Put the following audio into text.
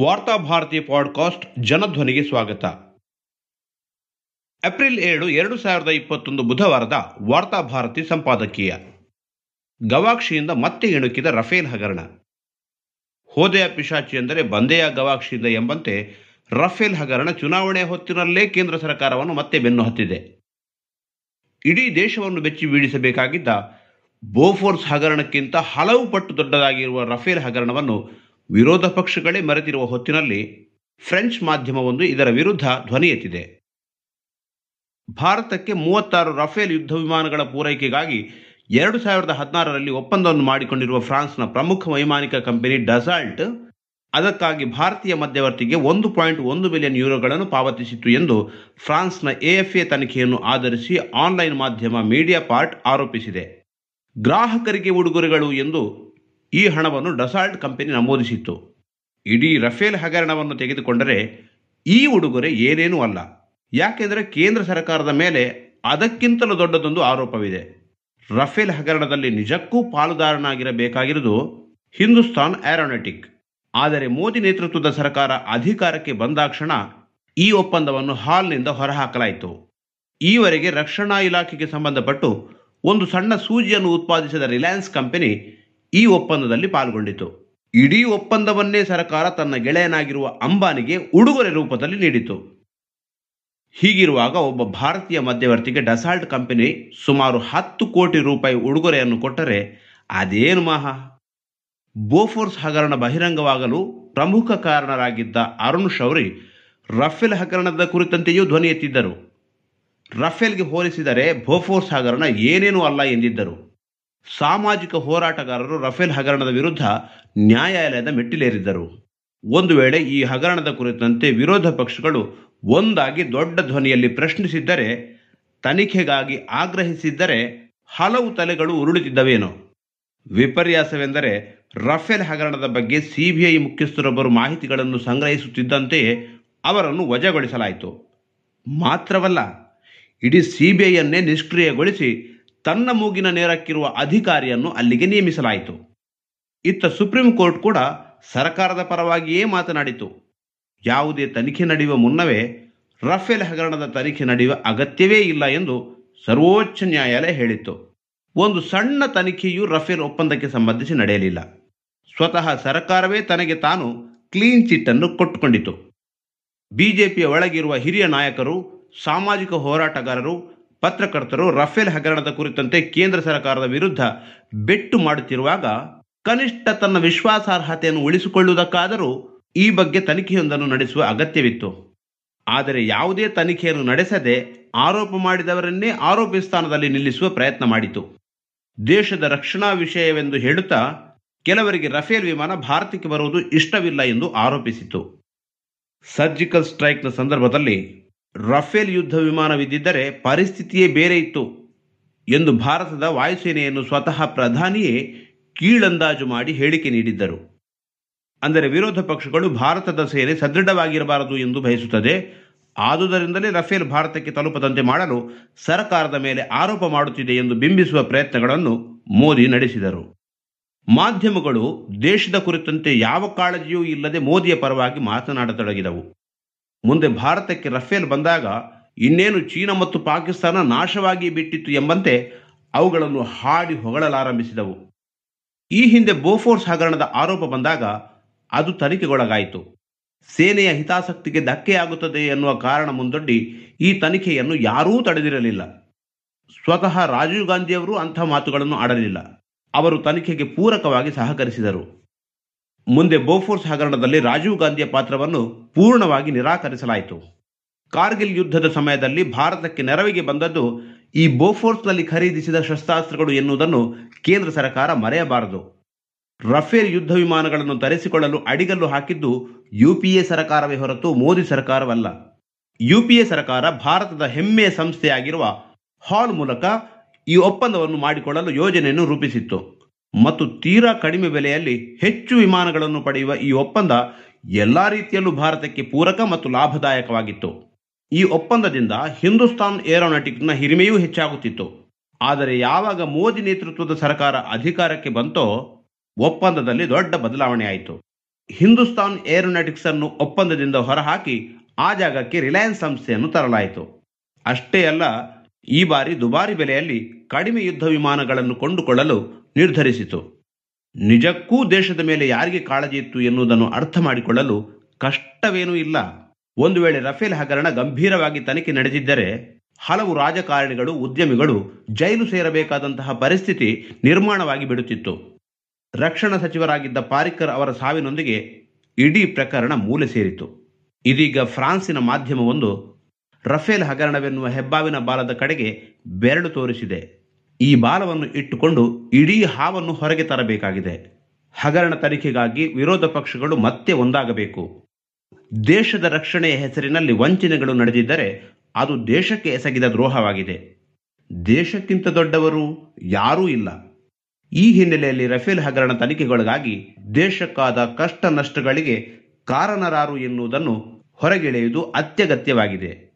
Varthabharati podcast ಜನಧ್ವನಿಗೆ ಸ್ವಾಗತ. April ಏಳು, ಎರಡು ಸಾವಿರದ ಇಪ್ಪತ್ತೊಂದು ಬುಧವಾರದ ವಾರ್ತಾಭಾರತಿ ಸಂಪಾದಕೀಯ. ಗವಾಕ್ಷಿಯಿಂದ ಮತ್ತೆ ಇಣುಕಿದ ರಫೇಲ್ ಹಗರಣ. ಹೋದೆಯ ಪಿಶಾಚಿ ಎಂದರೆ ಬಂದೆಯ ಗವಾಕ್ಷಿಯಿಂದ ಎಂಬಂತೆ ರಫೇಲ್ ಹಗರಣ ಚುನಾವಣೆ ಹೊತ್ತಿನಲ್ಲೇ ಕೇಂದ್ರ ಸರ್ಕಾರವನ್ನು ಮತ್ತೆ ಬೆನ್ನು ಹತ್ತಿದೆ. ಇಡೀ ದೇಶವನ್ನು ಬೆಚ್ಚಿ ಬೀಳಿಸಬೇಕಾಗಿದ್ದ ಬೋಫೋರ್ಸ್ ಹಗರಣಕ್ಕಿಂತ ಹಲವು ಪಟ್ಟು ದೊಡ್ಡದಾಗಿರುವ ರಫೇಲ್ ಹಗರಣವನ್ನು ವಿರೋಧ ಪಕ್ಷಗಳೇ ಮರೆತಿರುವ ಹೊತ್ತಿನಲ್ಲಿ ಫ್ರೆಂಚ್ ಮಾಧ್ಯಮವೊಂದು ಇದರ ವಿರುದ್ಧ ಧ್ವನಿ ಎತ್ತಿದೆ. ಭಾರತಕ್ಕೆ ಮೂವತ್ತಾರು ರಫೇಲ್ ಯುದ್ಧ ವಿಮಾನಗಳ ಪೂರೈಕೆಗಾಗಿ ಎರಡು ಸಾವಿರದ ಹದಿನಾರರಲ್ಲಿ ಒಪ್ಪಂದವನ್ನು ಮಾಡಿಕೊಂಡಿರುವ ಫ್ರಾನ್ಸ್ನ ಪ್ರಮುಖ ವೈಮಾನಿಕ ಕಂಪನಿ ಡಸಾಲ್ಟ್ ಅದಕ್ಕಾಗಿ ಭಾರತೀಯ ಮಧ್ಯವರ್ತಿಗೆ ಒಂದು ಪಾಯಿಂಟ್ ಒಂದು ಮಿಲಿಯನ್ ಯೂರೋಗಳನ್ನು ಪಾವತಿಸಿತ್ತು ಎಂದು ಫ್ರಾನ್ಸ್ನ ಎಎಫ್ಎ ತನಿಖೆಯನ್ನು ಆಧರಿಸಿ ಆನ್ಲೈನ್ ಮಾಧ್ಯಮ ಮೀಡಿಯಾ ಪಾರ್ಟ್ ಆರೋಪಿಸಿದೆ. ಗ್ರಾಹಕರಿಗೆ ಉಡುಗೊರೆಗಳು ಎಂದು ಈ ಹಣವನ್ನು ಡಸಾಲ್ಟ್ ಕಂಪನಿ ನಮೂದಿಸಿತ್ತು. ಇಡೀ ರಫೇಲ್ ಹಗರಣವನ್ನು ತೆಗೆದುಕೊಂಡರೆ ಈ ಉಡುಗೊರೆ ಏನೇನೂ ಅಲ್ಲ. ಯಾಕೆಂದರೆ ಕೇಂದ್ರ ಸರ್ಕಾರದ ಮೇಲೆ ಅದಕ್ಕಿಂತಲೂ ದೊಡ್ಡದೊಂದು ಆರೋಪವಿದೆ. ರಫೇಲ್ ಹಗರಣದಲ್ಲಿ ನಿಜಕ್ಕೂ ಪಾಲುದಾರನಾಗಿರಬೇಕಾಗಿರುವುದು ಹಿಂದೂಸ್ತಾನ್ ಏರೋನಾಟಿಕ್. ಆದರೆ ಮೋದಿ ನೇತೃತ್ವದ ಸರ್ಕಾರ ಅಧಿಕಾರಕ್ಕೆ ಬಂದಾಕ್ಷಣ ಈ ಒಪ್ಪಂದವನ್ನು ಹಾಲ್ನಿಂದ ಹೊರಹಾಕಲಾಯಿತು. ಈವರೆಗೆ ರಕ್ಷಣಾ ಇಲಾಖೆಗೆ ಸಂಬಂಧಪಟ್ಟು ಒಂದು ಸಣ್ಣ ಸೂಜಿಯನ್ನು ಉತ್ಪಾದಿಸಿದ ರಿಲಯನ್ಸ್ ಕಂಪನಿ ಈ ಒಪ್ಪಂದದಲ್ಲಿ ಪಾಲ್ಗೊಂಡಿತು. ಇಡೀ ಒಪ್ಪಂದವನ್ನೇ ಸರ್ಕಾರ ತನ್ನ ಗೆಳೆಯನಾಗಿರುವ ಅಂಬಾನಿಗೆ ಉಡುಗೊರೆ ರೂಪದಲ್ಲಿ ನೀಡಿತು. ಹೀಗಿರುವಾಗ ಒಬ್ಬ ಭಾರತೀಯ ಮಧ್ಯವರ್ತಿಗೆ ಡಸಾಲ್ಟ್ ಕಂಪನಿ ಸುಮಾರು ಹತ್ತು ಕೋಟಿ ರೂಪಾಯಿ ಉಡುಗೊರೆಯನ್ನು ಕೊಟ್ಟರೆ ಅದೇನು ಮಹಾ? ಬೋಫೋರ್ಸ್ ಹಗರಣ ಬಹಿರಂಗವಾಗಲು ಪ್ರಮುಖ ಕಾರಣರಾಗಿದ್ದ ಅರುಣ್ ಶೌರಿ ರಫೇಲ್ ಹಗರಣದ ಕುರಿತಂತೆಯೂ ಧ್ವನಿ ಎತ್ತಿದ್ದರು. ರಫೇಲ್ಗೆ ಹೋಲಿಸಿದರೆ ಬೋಫೋರ್ಸ್ ಹಗರಣ ಏನೇನೂ ಅಲ್ಲ ಎಂದಿದ್ದರು. ಸಾಮಾಜಿಕ ಹೋರಾಟಗಾರರು ರಫೇಲ್ ಹಗರಣದ ವಿರುದ್ಧ ನ್ಯಾಯಾಲಯದ ಮೆಟ್ಟಿಲೇರಿದ್ದರು. ಒಂದು ವೇಳೆ ಈ ಹಗರಣದ ಕುರಿತಂತೆ ವಿರೋಧ ಪಕ್ಷಗಳು ಒಂದಾಗಿ ದೊಡ್ಡ ಧ್ವನಿಯಲ್ಲಿ ಪ್ರಶ್ನಿಸಿದ್ದರೆ, ತನಿಖೆಗಾಗಿ ಆಗ್ರಹಿಸಿದ್ದರೆ ಹಲವು ತಲೆಗಳು ಉರುಳುತ್ತಿದ್ದವೇನೋ ವಿಪರ್ಯಾಸವೆಂದರೆ ರಫೇಲ್ ಹಗರಣದ ಬಗ್ಗೆ ಸಿಬಿಐ ಮುಖ್ಯಸ್ಥರೊಬ್ಬರು ಮಾಹಿತಿಗಳನ್ನು ಸಂಗ್ರಹಿಸುತ್ತಿದ್ದಂತೆಯೇ ಅವರನ್ನು ವಜಾಗೊಳಿಸಲಾಯಿತು. ಮಾತ್ರವಲ್ಲ, ಇಡೀ ಸಿಬಿಐಯನ್ನೇ ನಿಷ್ಕ್ರಿಯಗೊಳಿಸಿ ತನ್ನ ಮೂಗಿನ ನೇರಕ್ಕಿರುವ ಅಧಿಕಾರಿಯನ್ನು ಅಲ್ಲಿಗೆ ನೇಮಿಸಲಾಯಿತು. ಇತ್ತ ಸುಪ್ರೀಂ ಕೋರ್ಟ್ ಕೂಡ ಸರ್ಕಾರದ ಪರವಾಗಿಯೇ ಮಾತನಾಡಿತು. ಯಾವುದೇ ತನಿಖೆ ನಡೆಯುವ ಮುನ್ನವೇ ರಫೇಲ್ ಹಗರಣದ ತನಿಖೆ ನಡೆಯುವ ಅಗತ್ಯವೇ ಇಲ್ಲ ಎಂದು ಸರ್ವೋಚ್ಚ ನ್ಯಾಯಾಲಯ ಹೇಳಿತ್ತು. ಒಂದು ಸಣ್ಣ ತನಿಖೆಯೂ ರಫೇಲ್ ಒಪ್ಪಂದಕ್ಕೆ ಸಂಬಂಧಿಸಿ ನಡೆಯಲಿಲ್ಲ. ಸ್ವತಃ ಸರ್ಕಾರವೇ ತನಗೆ ತಾನು ಕ್ಲೀನ್ ಚಿಟ್ ಅನ್ನು ಕೊಟ್ಟುಕೊಂಡಿತು. ಬಿಜೆಪಿಯ ಒಳಗಿರುವ ಹಿರಿಯ ನಾಯಕರು, ಸಾಮಾಜಿಕ ಹೋರಾಟಗಾರರು ಪತ್ರಕರ್ತರು ರಫೇಲ್ ಹಗರಣದ ಕುರಿತಂತೆ ಕೇಂದ್ರ ಸರ್ಕಾರದ ವಿರುದ್ಧ ಬೆಟ್ಟು ಮಾಡುತ್ತಿರುವಾಗ ಕನಿಷ್ಠ ತನ್ನ ವಿಶ್ವಾಸಾರ್ಹತೆಯನ್ನು ಉಳಿಸಿಕೊಳ್ಳುವುದಕ್ಕಾದರೂ ಈ ಬಗ್ಗೆ ತನಿಖೆಯೊಂದನ್ನು ನಡೆಸುವ ಅಗತ್ಯವಿತ್ತು. ಆದರೆ ಯಾವುದೇ ತನಿಖೆಯನ್ನು ನಡೆಸದೆ ಆರೋಪ ಮಾಡಿದವರನ್ನೇ ಆರೋಪಿ ಸ್ಥಾನದಲ್ಲಿ ನಿಲ್ಲಿಸುವ ಪ್ರಯತ್ನ ಮಾಡಿತು. ದೇಶದ ರಕ್ಷಣಾ ವಿಷಯವೆಂದು ಹೇಳುತ್ತಾ ಕೆಲವರಿಗೆ ರಫೇಲ್ ವಿಮಾನ ಭಾರತಕ್ಕೆ ಬರುವುದು ಇಷ್ಟವಿಲ್ಲ ಎಂದು ಆರೋಪಿಸಿತು ಸರ್ಜಿಕಲ್ ಸ್ಟ್ರೈಕ್ನ ಸಂದರ್ಭದಲ್ಲಿ ರಫೇಲ್ ಯುದ್ಧ ವಿಮಾನವಿದ್ದಿದ್ದರೆ ಪರಿಸ್ಥಿತಿಯೇ ಬೇರೆ ಇತ್ತು ಎಂದು ಭಾರತದ ವಾಯುಸೇನೆಯನ್ನು ಸ್ವತಃ ಪ್ರಧಾನಿಯೇ ಕೀಳಂದಾಜು ಮಾಡಿ ಹೇಳಿಕೆ ನೀಡಿದ್ದರು. ಅಂದರೆ ವಿರೋಧ ಪಕ್ಷಗಳು ಭಾರತದ ಸೇನೆ ಸದೃಢವಾಗಿರಬಾರದು ಎಂದು ಬಯಸುತ್ತದೆ. ಆದುದರಿಂದಲೇ ರಫೇಲ್ ಭಾರತಕ್ಕೆ ತಲುಪದಂತೆ ಮಾಡಲು ಸರ್ಕಾರದ ಮೇಲೆ ಆರೋಪ ಮಾಡುತ್ತಿದೆ ಎಂದು ಬಿಂಬಿಸುವ ಪ್ರಯತ್ನಗಳನ್ನು ಮೋದಿ ನಡೆಸಿದರು. ಮಾಧ್ಯಮಗಳು ದೇಶದ ಕುರಿತಂತೆ ಯಾವ ಕಾಳಜಿಯೂ ಇಲ್ಲದೆ ಮೋದಿಯ ಪರವಾಗಿ ಮಾತನಾಡತೊಡಗಿದವು. ಮುಂದೆ ಭಾರತಕ್ಕೆ ರಫೇಲ್ ಬಂದಾಗ ಇನ್ನೇನು ಚೀನಾ ಮತ್ತು ಪಾಕಿಸ್ತಾನ ನಾಶವಾಗಿ ಬಿಟ್ಟಿತ್ತು ಎಂಬಂತೆ ಅವುಗಳನ್ನು ಹಾಡಿ ಹೊಗಳಲಾರಂಭಿಸಿದವು. ಈ ಹಿಂದೆ ಬೋಫೋರ್ಸ್ ಹಗರಣದ ಆರೋಪ ಬಂದಾಗ ಅದು ತನಿಖೆಗೊಳಗಾಯಿತು. ಸೇನೆಯ ಹಿತಾಸಕ್ತಿಗೆ ಧಕ್ಕೆಯಾಗುತ್ತದೆ ಎನ್ನುವ ಕಾರಣ ಮುಂದೊಡ್ಡಿ ಈ ತನಿಖೆಯನ್ನು ಯಾರೂ ತಡೆದಿರಲಿಲ್ಲ. ಸ್ವತಃ ರಾಜೀವ್ ಗಾಂಧಿಯವರು ಅಂಥ ಮಾತುಗಳನ್ನು ಆಡಲಿಲ್ಲ. ಅವರು ತನಿಖೆಗೆ ಪೂರಕವಾಗಿ ಸಹಕರಿಸಿದರು. ಮುಂದೆ ಬೋಫೋರ್ಸ್ ಹಗರಣದಲ್ಲಿ ರಾಜೀವ್ ಗಾಂಧಿಯ ಪಾತ್ರವನ್ನು ಪೂರ್ಣವಾಗಿ ನಿರಾಕರಿಸಲಾಯಿತು. ಕಾರ್ಗಿಲ್ ಯುದ್ಧದ ಸಮಯದಲ್ಲಿ ಭಾರತಕ್ಕೆ ನೆರವಿಗೆ ಬಂದದ್ದು ಈ ಬೋಫೋರ್ಸ್ನಲ್ಲಿ ಖರೀದಿಸಿದ ಶಸ್ತ್ರಾಸ್ತ್ರಗಳು ಎನ್ನುವುದನ್ನು ಕೇಂದ್ರ ಸರ್ಕಾರ ಮರೆಯಬಾರದು. ರಫೇಲ್ ಯುದ್ಧ ವಿಮಾನಗಳನ್ನು ತರಿಸಿಕೊಳ್ಳಲು ಅಡಿಗಲ್ಲು ಹಾಕಿದ್ದು ಯುಪಿಎ ಸರ್ಕಾರವೇ ಹೊರತು ಮೋದಿ ಸರ್ಕಾರವಲ್ಲ. ಯುಪಿಎ ಸರ್ಕಾರ ಭಾರತದ ಹೆಮ್ಮೆಯ ಸಂಸ್ಥೆಯಾಗಿರುವ ಹಾಲ್ ಮೂಲಕ ಈ ಒಪ್ಪಂದವನ್ನು ಮಾಡಿಕೊಳ್ಳಲು ಯೋಜನೆಯನ್ನು ರೂಪಿಸಿತ್ತು. ಮತ್ತು ತೀರಾ ಕಡಿಮೆ ಬೆಲೆಯಲ್ಲಿ ಹೆಚ್ಚು ವಿಮಾನಗಳನ್ನು ಪಡೆಯುವ ಈ ಒಪ್ಪಂದ ಎಲ್ಲ ರೀತಿಯಲ್ಲೂ ಭಾರತಕ್ಕೆ ಪೂರಕ ಮತ್ತು ಲಾಭದಾಯಕವಾಗಿತ್ತು. ಈ ಒಪ್ಪಂದದಿಂದ ಹಿಂದೂಸ್ತಾನ್ ಏರೋನಾಟಿಕ್ನ ಹಿರಿಮೆಯೂ ಹೆಚ್ಚಾಗುತ್ತಿತ್ತು. ಆದರೆ ಯಾವಾಗ ಮೋದಿ ನೇತೃತ್ವದ ಸರ್ಕಾರ ಅಧಿಕಾರಕ್ಕೆ ಬಂತೋ, ಒಪ್ಪಂದದಲ್ಲಿ ದೊಡ್ಡ ಬದಲಾವಣೆ ಆಯಿತು. ಹಿಂದೂಸ್ತಾನ್ ಏರೋನಾಟಿಕ್ಸ್ ಅನ್ನು ಒಪ್ಪಂದದಿಂದ ಹೊರಹಾಕಿ ಆ ಜಾಗಕ್ಕೆ ರಿಲಯನ್ಸ್ ಸಂಸ್ಥೆಯನ್ನು ತರಲಾಯಿತು. ಅಷ್ಟೇ ಅಲ್ಲ ಈ ಬಾರಿ ದುಬಾರಿ ಬೆಲೆಯಲ್ಲಿ ಕಡಿಮೆ ಯುದ್ಧ ವಿಮಾನಗಳನ್ನು ಕೊಂಡುಕೊಳ್ಳಲು ನಿರ್ಧರಿಸಿತು. ನಿಜಕ್ಕೂ ದೇಶದ ಮೇಲೆ ಯಾರಿಗೆ ಕಾಳಜಿ ಇತ್ತು ಎನ್ನುವುದನ್ನು ಅರ್ಥ ಮಾಡಿಕೊಳ್ಳಲು ಕಷ್ಟವೇನೂ ಇಲ್ಲ. ಒಂದು ವೇಳೆ ರಫೇಲ್ ಹಗರಣ ಗಂಭೀರವಾಗಿ ತನಿಖೆ ನಡೆದಿದ್ದರೆ ಹಲವು ರಾಜಕಾರಣಿಗಳು, ಉದ್ಯಮಿಗಳು ಜೈಲು ಸೇರಬೇಕಾದಂತಹ ಪರಿಸ್ಥಿತಿ ನಿರ್ಮಾಣವಾಗಿ ಬಿಡುತ್ತಿತ್ತು. ರಕ್ಷಣಾ ಸಚಿವರಾಗಿದ್ದ ಪಾರಿಕರ್ ಅವರ ಸಾವಿನೊಂದಿಗೆ ಇಡೀ ಪ್ರಕರಣ ಮೂಲೆ ಸೇರಿತು ಇದೀಗ ಫ್ರಾನ್ಸಿನ ಮಾಧ್ಯಮವೊಂದು ರಫೇಲ್ ಹಗರಣವೆನ್ನುವ ಹೆಬ್ಬಾವಿನ ಬಾಲದ ಕಡೆಗೆ ಬೆರಳು ತೋರಿಸಿದೆ. ಈ ಬಾಲವನ್ನು ಇಟ್ಟುಕೊಂಡು ಇಡೀ ಹಾವನ್ನು ಹೊರಗೆ ತರಬೇಕಾಗಿದೆ. ಹಗರಣ ತನಿಖೆಗಾಗಿ ವಿರೋಧ ಪಕ್ಷಗಳು ಮತ್ತೆ ಒಂದಾಗಬೇಕು. ದೇಶದ ರಕ್ಷಣೆಯ ಹೆಸರಿನಲ್ಲಿ ವಂಚನೆಗಳು ನಡೆದಿದ್ದರೆ ಅದು ದೇಶಕ್ಕೆ ಎಸಗಿದ ದ್ರೋಹವಾಗಿದೆ. ದೇಶಕ್ಕಿಂತ ದೊಡ್ಡವರು ಯಾರೂ ಇಲ್ಲ. ಈ ಹಿನ್ನೆಲೆಯಲ್ಲಿ ರಫೇಲ್ ಹಗರಣ ತನಿಖೆಗಳಿಗಾಗಿ ದೇಶಕ್ಕಾದ ಕಷ್ಟ ನಷ್ಟಗಳಿಗೆ ಕಾರಣರಾರು ಎನ್ನುವುದನ್ನು ಹೊರಗೆಳೆಯುವುದು ಅತ್ಯಗತ್ಯವಾಗಿದೆ.